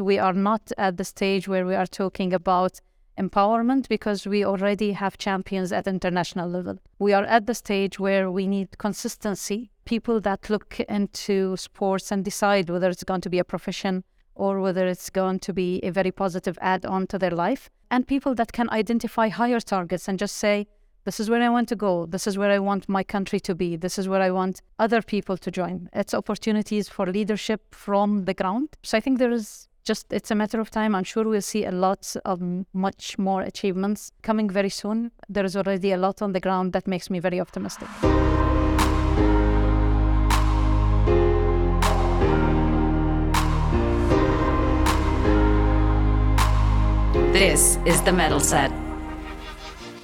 we are not at the stage where we are talking about empowerment because we already have champions at international level. We are at the stage where we need consistency, people that look into sports and decide whether it's going to be a profession or whether it's going to be a very positive add on to their life, and people that can identify higher targets and just say, this is where I want to go. This is where I want my country to be. This is where I want other people to join. It's opportunities for leadership from the ground. So I think there is just, it's a matter of time. I'm sure we'll see a lot of much more achievements coming very soon. There is already a lot on the ground that makes me very optimistic. This is the Mettle Set.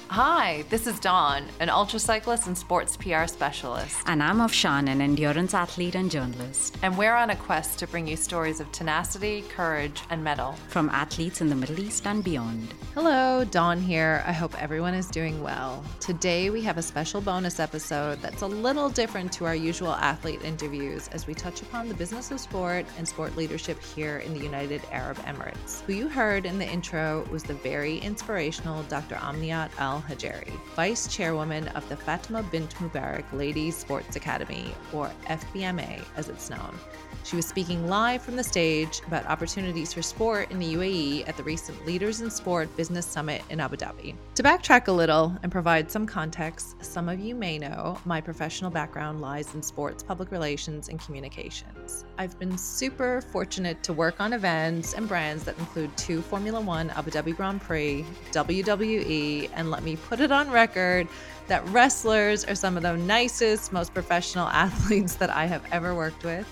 Hi, this is Dawn, an ultra cyclist and sports PR specialist. And I'm Afshan, an endurance athlete and journalist. And we're on a quest to bring you stories of tenacity, courage, and mettle from athletes in the Middle East and beyond. Hello, Dawn here. I hope everyone is doing well. Today we have a special bonus episode that's a little different to our usual athlete interviews as we touch upon the business of sport and sport leadership here in the United Arab Emirates. Who you heard in the intro was the very inspirational Dr. Omniyat Al Vice Chairwoman of the Fatima Bint Mubarak Ladies Sports Academy, or FBMA as it's known. She was speaking live from the stage about opportunities for sport in the UAE at the recent Leaders in Sport Business Summit in Abu Dhabi. To backtrack a little and provide some context, some of you may know my professional background lies in sports public relations and communications. I've been super fortunate to work on events and brands that include two Formula One Abu Dhabi Grand Prix, WWE, and let me put it on record that wrestlers are some of the nicest, most professional athletes that I have ever worked with.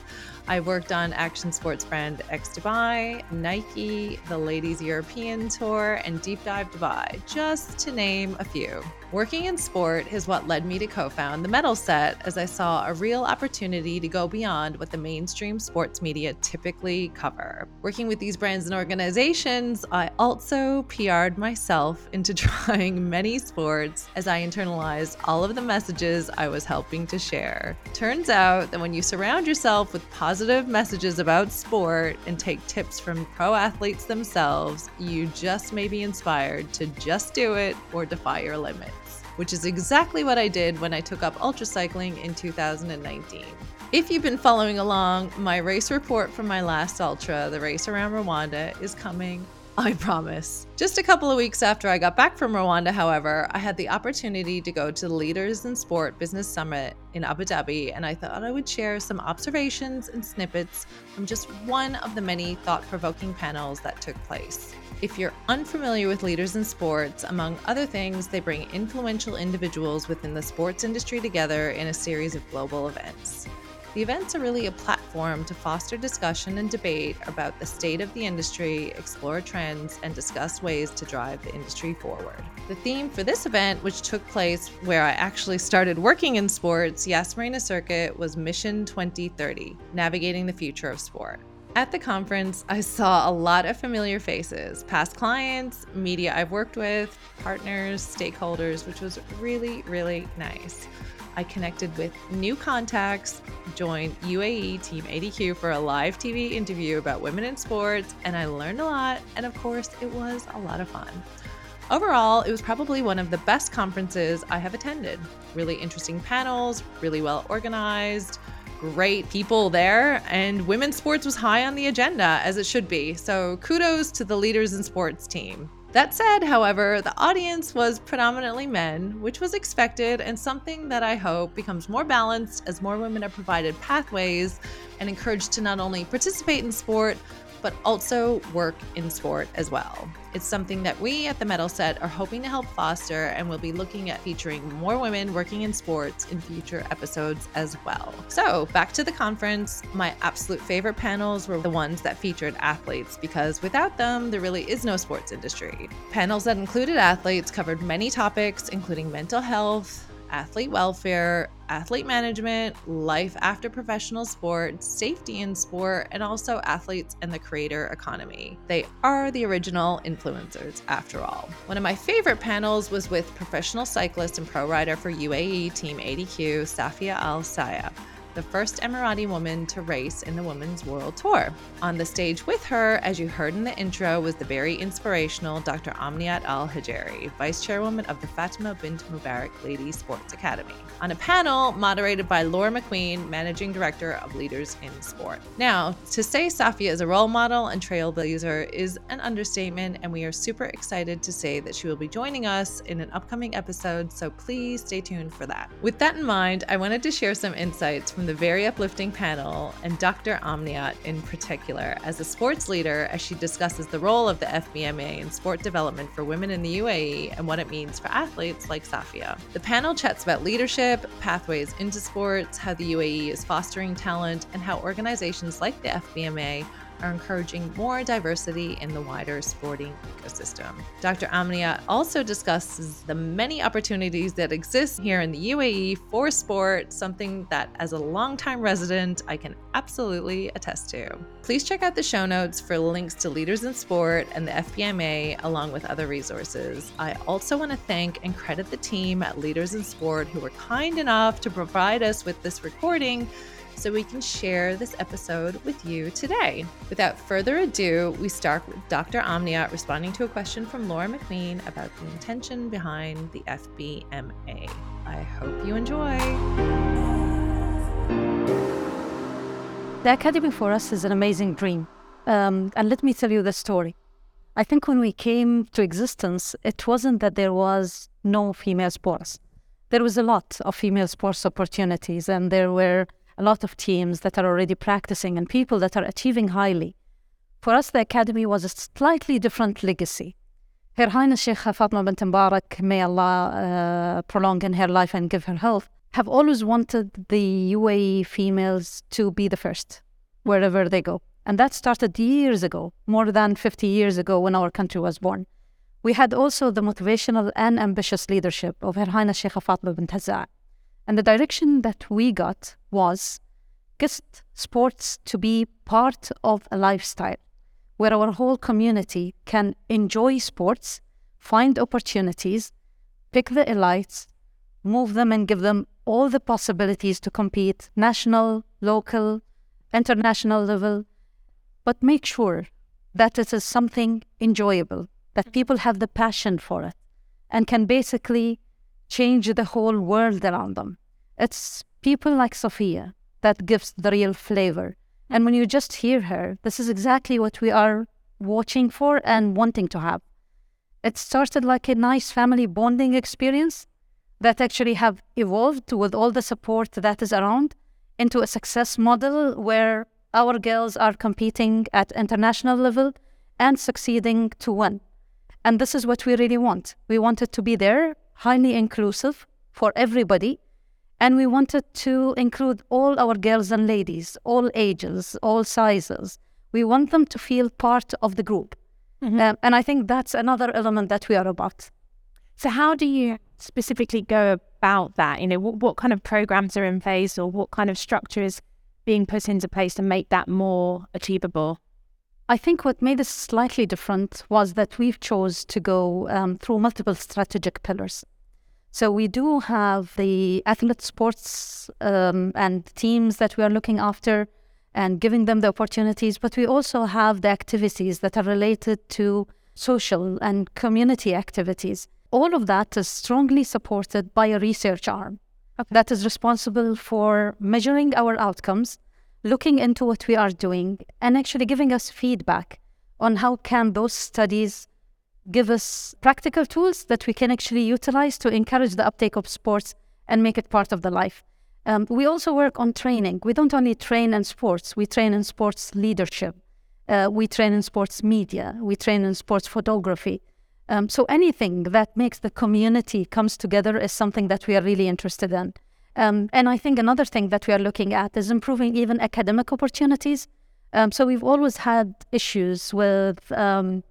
I worked on action sports brand X Dubai, Nike, the Ladies European Tour, and Deep Dive Dubai, just to name a few. Working in sport is what led me to co found the Mettle Set as I saw a real opportunity to go beyond what the mainstream sports media typically cover. Working with these brands and organizations, I also PR'd myself into trying many sports as I internalized all of the messages I was helping to share. Turns out that when you surround yourself with positive messages about sport and take tips from pro athletes themselves, you just may be inspired to just do it or defy your limits which is exactly what I did when I took up ultracycling in 2019. If you've been following along, my race report from my last ultra, the race around Rwanda, is coming. I promise. Just a couple of weeks after I got back from Rwanda, however, I had the opportunity to go to the Leaders in Sport Business Summit in Abu Dhabi, and I thought I would share some observations and snippets from just one of the many thought provoking panels that took place. If you're unfamiliar with leaders in sports, among other things, they bring influential individuals within the sports industry together in a series of global events. The events are really a platform to foster discussion and debate about the state of the industry, explore trends, and discuss ways to drive the industry forward. The theme for this event, which took place where I actually started working in sports, Yas Marina Circuit, was Mission 2030 Navigating the Future of Sport. At the conference, I saw a lot of familiar faces, past clients, media I've worked with, partners, stakeholders, which was really, really nice. I connected with new contacts, joined UAE Team ADQ for a live TV interview about women in sports, and I learned a lot. And of course, it was a lot of fun. Overall, it was probably one of the best conferences I have attended. Really interesting panels, really well organized, great people there, and women's sports was high on the agenda, as it should be. So kudos to the leaders in sports team. That said, however, the audience was predominantly men, which was expected and something that I hope becomes more balanced as more women are provided pathways and encouraged to not only participate in sport, but also work in sport as well. It's something that we at the Mettle Set are hoping to help foster, and we'll be looking at featuring more women working in sports in future episodes as well. So, back to the conference. My absolute favorite panels were the ones that featured athletes because without them, there really is no sports industry. Panels that included athletes covered many topics, including mental health, athlete welfare, athlete management, life after professional sport, safety in sport, and also athletes and the creator economy. They are the original influencers, after all. One of my favorite panels was with professional cyclist and pro rider for UAE Team ADQ, Safiya Al Sayegh. The first Emirati woman to race in the Women's World Tour. On the stage with her, as you heard in the intro, was the very inspirational Dr. Omniyat Al Hajeri, Vice Chairwoman of the Fatima bint Mubarak Ladies Sports Academy, on a panel moderated by Laura McQueen, Managing Director of Leaders in Sport. Now, to say Safiya is a role model and trailblazer is an understatement, and we are super excited to say that she will be joining us in an upcoming episode, so please stay tuned for that. With that in mind, I wanted to share some insights from the very uplifting panel and Dr. Omniyat in particular as a sports leader as she discusses the role of the FBMA in sport development for women in the UAE and what it means for athletes like Safiya. The panel chats about leadership, pathways into sports, how the UAE is fostering talent, and how organizations like the FBMA are encouraging more diversity in the wider sporting ecosystem. Dr. Omnia also discusses the many opportunities that exist here in the UAE for sport, something that as a longtime resident, I can absolutely attest to. Please check out the show notes for links to Leaders in Sport and the FBMA, along with other resources. I also want to thank and credit the team at Leaders in Sport who were kind enough to provide us with this recording so we can share this episode with you today. Without further ado, we start with Dr. Omnia responding to a question from Laura McQueen about the intention behind the FBMA. I hope you enjoy. The Academy for us is an amazing dream. Um, and let me tell you the story. I think when we came to existence, it wasn't that there was no female sports. There was a lot of female sports opportunities, and there were a lot of teams that are already practicing and people that are achieving highly. For us, the academy was a slightly different legacy. Her Highness Sheikh Fatima bint Mubarak, may Allah uh, prolong in her life and give her health, have always wanted the UAE females to be the first wherever they go. And that started years ago, more than 50 years ago when our country was born. We had also the motivational and ambitious leadership of Her Highness Sheikh Fatima bint Hazza. And the direction that we got was just sports to be part of a lifestyle where our whole community can enjoy sports, find opportunities, pick the elites, move them and give them all the possibilities to compete national, local, international level, but make sure that it is something enjoyable, that people have the passion for it and can basically change the whole world around them. It's people like Sophia that gives the real flavor. And when you just hear her, this is exactly what we are watching for and wanting to have. It started like a nice family bonding experience that actually have evolved with all the support that is around into a success model where our girls are competing at international level and succeeding to win. And this is what we really want. We want it to be there, highly inclusive for everybody. And we wanted to include all our girls and ladies, all ages, all sizes. We want them to feel part of the group. Mm-hmm. Um, and I think that's another element that we are about. So, how do you specifically go about that? You know, what, what kind of programs are in place or what kind of structure is being put into place to make that more achievable? I think what made us slightly different was that we've chose to go um, through multiple strategic pillars. So we do have the athlete sports um, and teams that we are looking after and giving them the opportunities, but we also have the activities that are related to social and community activities. All of that is strongly supported by a research arm okay. that is responsible for measuring our outcomes, looking into what we are doing, and actually giving us feedback on how can those studies give us practical tools that we can actually utilize to encourage the uptake of sports and make it part of the life. Um, we also work on training. We don't only train in sports, we train in sports leadership, uh, we train in sports media, we train in sports photography. Um, so anything that makes the community comes together is something that we are really interested in. Um, and I think another thing that we are looking at is improving even academic opportunities. Um, so we've always had issues with um,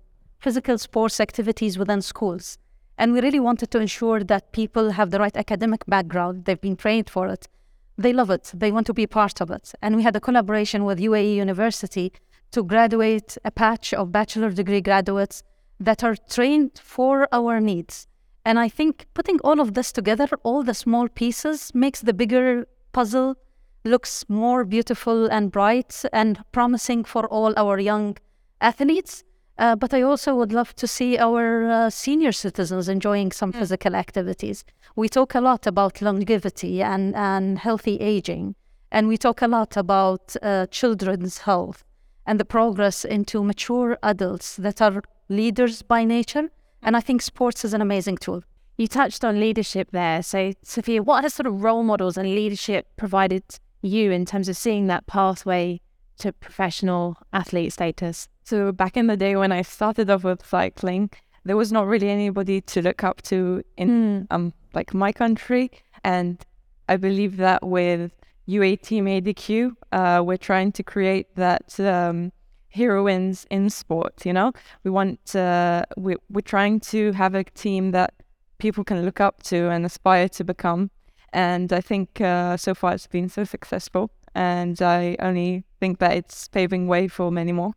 physical sports activities within schools. And we really wanted to ensure that people have the right academic background, they've been trained for it, they love it, they want to be part of it. And we had a collaboration with UAE University to graduate a patch of bachelor degree graduates that are trained for our needs. And I think putting all of this together, all the small pieces, makes the bigger puzzle looks more beautiful and bright and promising for all our young athletes. Uh, but I also would love to see our uh, senior citizens enjoying some physical activities. We talk a lot about longevity and, and healthy aging, and we talk a lot about uh, children's health and the progress into mature adults that are leaders by nature. And I think sports is an amazing tool. You touched on leadership there. So, Sophia, what are sort of role models and leadership provided you in terms of seeing that pathway to professional athlete status? So back in the day when I started off with cycling, there was not really anybody to look up to in um like my country, and I believe that with UAE Team ADQ, uh, we're trying to create that um, heroines in sport. You know, we want uh, we we're trying to have a team that people can look up to and aspire to become. And I think uh, so far it's been so successful, and I only think that it's paving way for many more.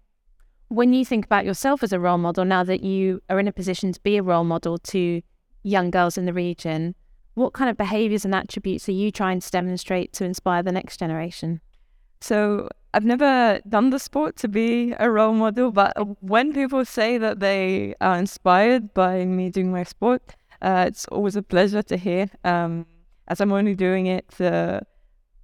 When you think about yourself as a role model, now that you are in a position to be a role model to young girls in the region, what kind of behaviours and attributes are you trying to demonstrate to inspire the next generation? So I've never done the sport to be a role model, but when people say that they are inspired by me doing my sport, uh, it's always a pleasure to hear. Um, as I'm only doing it,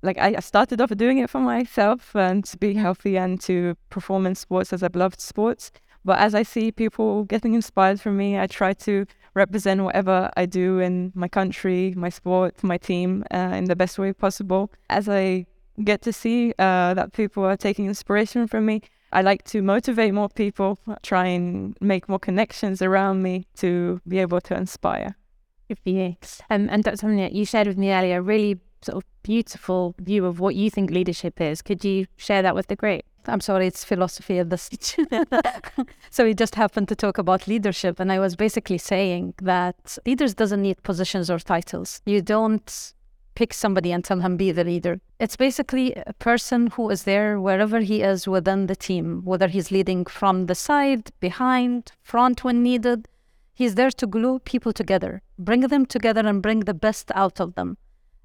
like I started off doing it for myself and to be healthy and to perform in sports as I've loved sports. But as I see people getting inspired from me, I try to represent whatever I do in my country, my sport, my team uh, in the best way possible. As I get to see uh, that people are taking inspiration from me, I like to motivate more people, try and make more connections around me to be able to inspire. Good for you. Um, and Dr. Hamnia, you shared with me earlier really sort of beautiful view of what you think leadership is. Could you share that with the group? I'm sorry, it's philosophy of the stage. so we just happened to talk about leadership, and I was basically saying that leaders doesn't need positions or titles. You don't pick somebody and tell him be the leader. It's basically a person who is there wherever he is within the team, whether he's leading from the side, behind, front when needed. He's there to glue people together, bring them together and bring the best out of them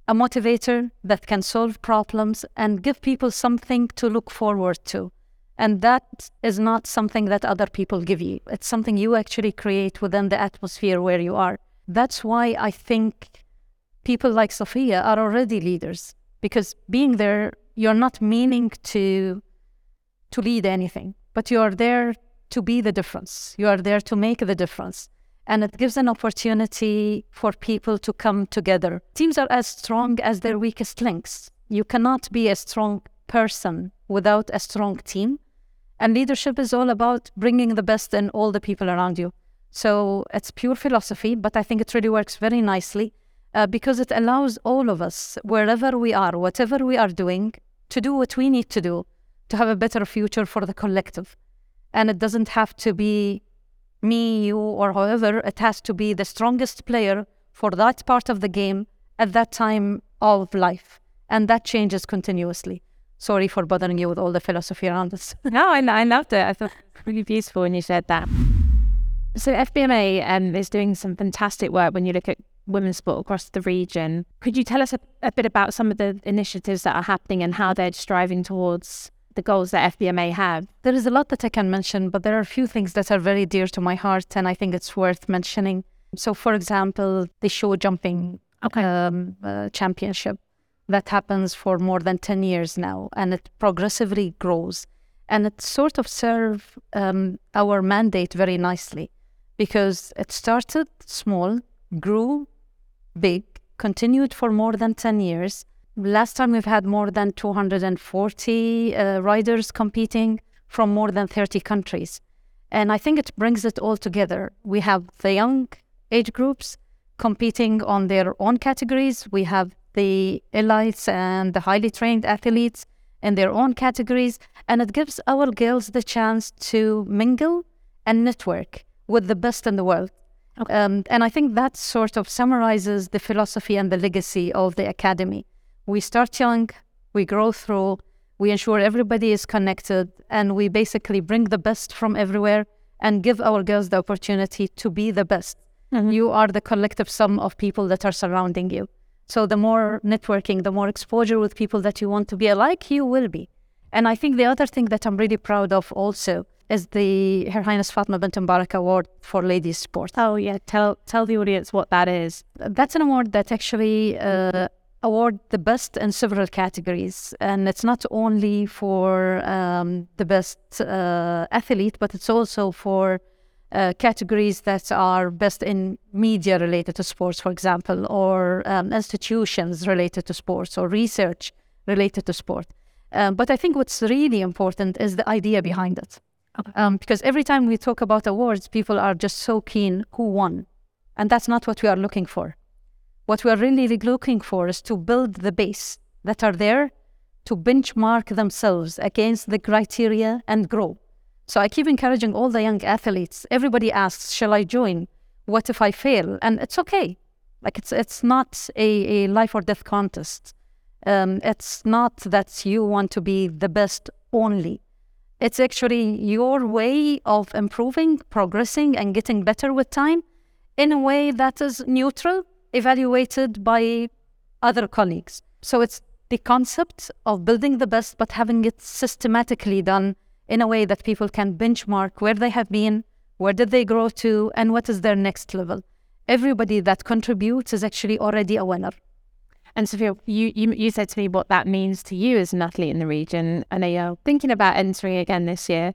a motivator that can solve problems and give people something to look forward to. And that is not something that other people give you. It's something you actually create within the atmosphere where you are. That's why I think people like Sophia are already leaders because being there, you're not meaning to to lead anything, but you are there to be the difference. You are there to make the difference and it gives an opportunity for people to come together. Teams are as strong as their weakest links. You cannot be a strong person without a strong team. And leadership is all about bringing the best in all the people around you. So it's pure philosophy, but I think it really works very nicely uh, because it allows all of us, wherever we are, whatever we are doing, to do what we need to do to have a better future for the collective. And it doesn't have to be me, you, or whoever, it has to be the strongest player for that part of the game at that time of life. And that changes continuously. Sorry for bothering you with all the philosophy around this. no, I, I loved it. I thought it was really beautiful when you said that. So FBMA um, is doing some fantastic work when you look at women's sport across the region. Could you tell us a, a bit about some of the initiatives that are happening and how they're striving towards the goals that FBMA have? There is a lot that I can mention, but there are a few things that are very dear to my heart, and I think it's worth mentioning. So, for example, the show jumping okay. um, uh, championship that happens for more than 10 years now, and it progressively grows. And it sort of serves um, our mandate very nicely because it started small, grew big, continued for more than 10 years, Last time we've had more than 240 uh, riders competing from more than 30 countries. And I think it brings it all together. We have the young age groups competing on their own categories. We have the elites and the highly trained athletes in their own categories. And it gives our girls the chance to mingle and network with the best in the world. Okay. Um, and I think that sort of summarizes the philosophy and the legacy of the academy we start young, we grow through, we ensure everybody is connected, and we basically bring the best from everywhere and give our girls the opportunity to be the best. Mm-hmm. You are the collective sum of people that are surrounding you. So the more networking, the more exposure with people that you want to be alike, you will be. And I think the other thing that I'm really proud of also is the Her Highness Fatma bint Mubarak Award for Ladies Sport. Oh yeah, tell tell the audience what that is. That's an award that actually uh, award the best in several categories, and it's not only for um, the best uh, athlete, but it's also for uh, categories that are best in media related to sports, for example, or um, institutions related to sports, or research related to sport. Um, but I think what's really important is the idea behind it. Um, because every time we talk about awards, people are just so keen who won. And that's not what we are looking for. What we are really looking for is to build the base that are there to benchmark themselves against the criteria and grow. So I keep encouraging all the young athletes. Everybody asks, Shall I join? What if I fail? And it's okay. Like it's it's not a, a life or death contest. Um, it's not that you want to be the best only it's actually your way of improving, progressing, and getting better with time in a way that is neutral, evaluated by other colleagues. So it's the concept of building the best, but having it systematically done in a way that people can benchmark where they have been, where did they grow to, and what is their next level. Everybody that contributes is actually already a winner. And Sophia, you, you you said to me what that means to you as an athlete in the region. I know you're thinking about entering again this year.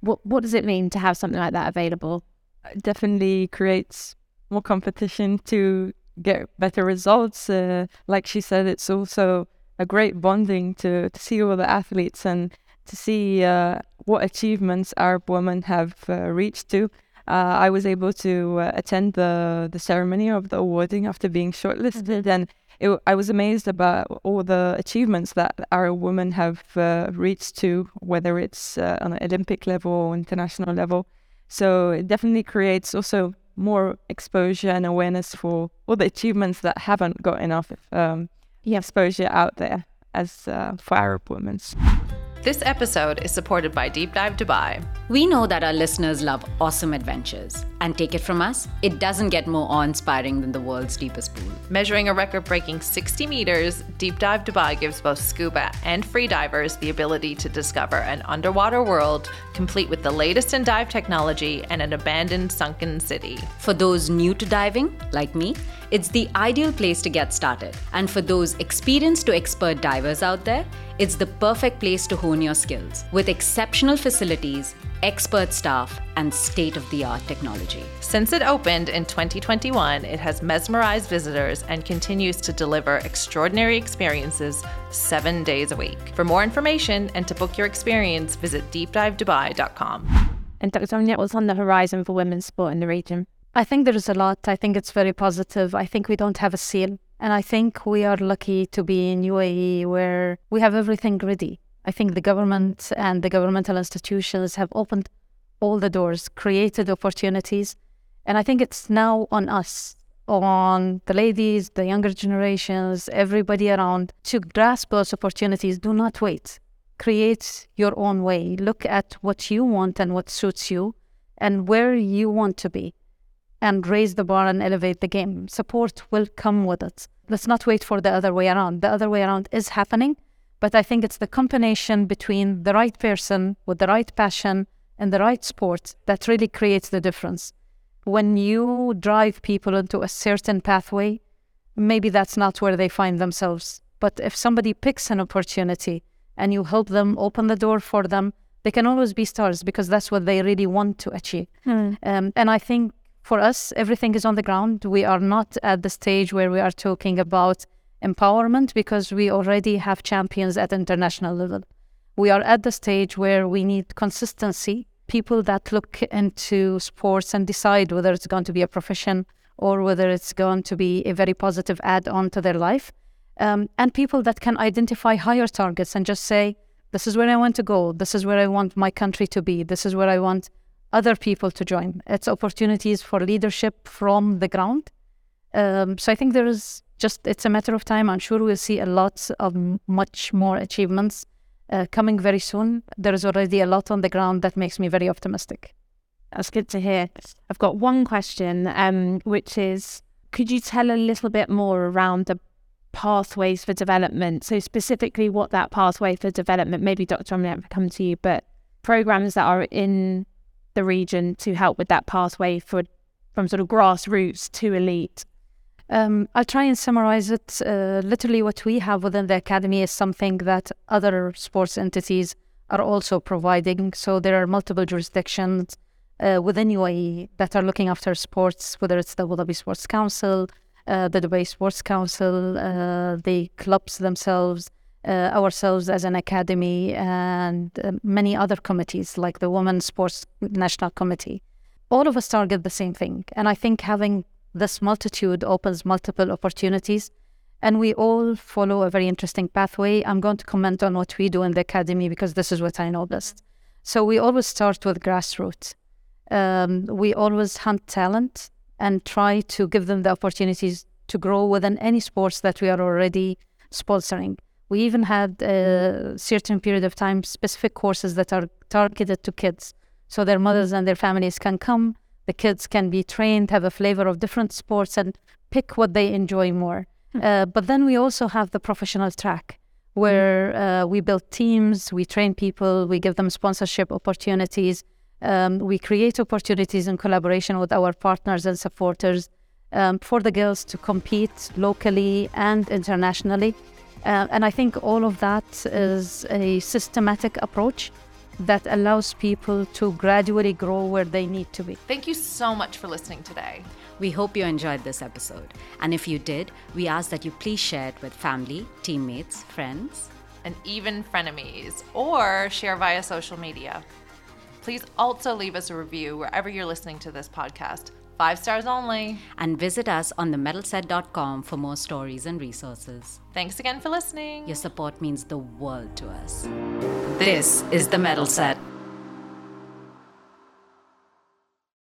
What what does it mean to have something like that available? It definitely creates more competition to get better results. Uh, like she said, it's also a great bonding to, to see all the athletes and to see uh, what achievements Arab women have uh, reached to. Uh, I was able to uh, attend the the ceremony of the awarding after being shortlisted, and it, I was amazed about all the achievements that our women have uh, reached to, whether it's uh, on an Olympic level or international level. So it definitely creates also more exposure and awareness for all the achievements that haven't got enough um, exposure out there as uh, for Arab women. This episode is supported by Deep Dive Dubai. We know that our listeners love awesome adventures. And take it from us, it doesn't get more awe inspiring than the world's deepest pool. Measuring a record breaking 60 meters, Deep Dive Dubai gives both scuba and free divers the ability to discover an underwater world complete with the latest in dive technology and an abandoned sunken city. For those new to diving, like me, it's the ideal place to get started. And for those experienced to expert divers out there, it's the perfect place to hone your skills with exceptional facilities, expert staff, and state of the art technology. Since it opened in 2021, it has mesmerized visitors and continues to deliver extraordinary experiences seven days a week. For more information and to book your experience, visit deepdivedubai.com. And Dr. Sonia, what's on the horizon for women's sport in the region? I think there is a lot. I think it's very positive. I think we don't have a seal. And I think we are lucky to be in UAE where we have everything ready. I think the government and the governmental institutions have opened all the doors, created opportunities. And I think it's now on us, on the ladies, the younger generations, everybody around to grasp those opportunities. Do not wait. Create your own way. Look at what you want and what suits you and where you want to be and raise the bar and elevate the game. Support will come with it. Let's not wait for the other way around. The other way around is happening, but I think it's the combination between the right person with the right passion and the right sport that really creates the difference. When you drive people into a certain pathway, maybe that's not where they find themselves. But if somebody picks an opportunity and you help them open the door for them, they can always be stars because that's what they really want to achieve. Hmm. Um, and I think for us, everything is on the ground. We are not at the stage where we are talking about empowerment because we already have champions at international level. We are at the stage where we need consistency, people that look into sports and decide whether it's going to be a profession or whether it's going to be a very positive add on to their life. Um, and people that can identify higher targets and just say, this is where I want to go, this is where I want my country to be, this is where I want other people to join. It's opportunities for leadership from the ground. Um, so I think there is just, it's a matter of time. I'm sure we'll see a lot of much more achievements uh, coming very soon. There is already a lot on the ground that makes me very optimistic. That's good to hear. I've got one question, um, which is could you tell a little bit more around the pathways for development. So specifically, what that pathway for development, maybe Dr. Omni come to you, but programs that are in the region to help with that pathway for from sort of grassroots to elite. Um, I'll try and summarize it. Uh, literally, what we have within the academy is something that other sports entities are also providing. So there are multiple jurisdictions uh, within UAE that are looking after sports, whether it's the Abu Dhabi Sports Council, uh, the Dubai Sports Council, uh, the clubs themselves, uh, ourselves as an academy, and uh, many other committees like the Women's Sports National Committee. All of us target the same thing. And I think having this multitude opens multiple opportunities. And we all follow a very interesting pathway. I'm going to comment on what we do in the academy because this is what I know best. So we always start with grassroots. Um, we always hunt talent and try to give them the opportunities to grow within any sports that we are already sponsoring. We even had a certain period of time specific courses that are targeted to kids. So their mothers and their families can come, the kids can be trained, have a flavor of different sports, and pick what they enjoy more. Hmm. Uh, but then we also have the professional track where uh, we build teams, we train people, we give them sponsorship opportunities, um, we create opportunities in collaboration with our partners and supporters um, for the girls to compete locally and internationally. Uh, and I think all of that is a systematic approach that allows people to gradually grow where they need to be. Thank you so much for listening today. We hope you enjoyed this episode. And if you did, we ask that you please share it with family, teammates, friends, and even frenemies, or share via social media. Please also leave us a review wherever you're listening to this podcast. Five stars only. And visit us on themettleset.com for more stories and resources. Thanks again for listening. Your support means the world to us. This is The Mettle Set.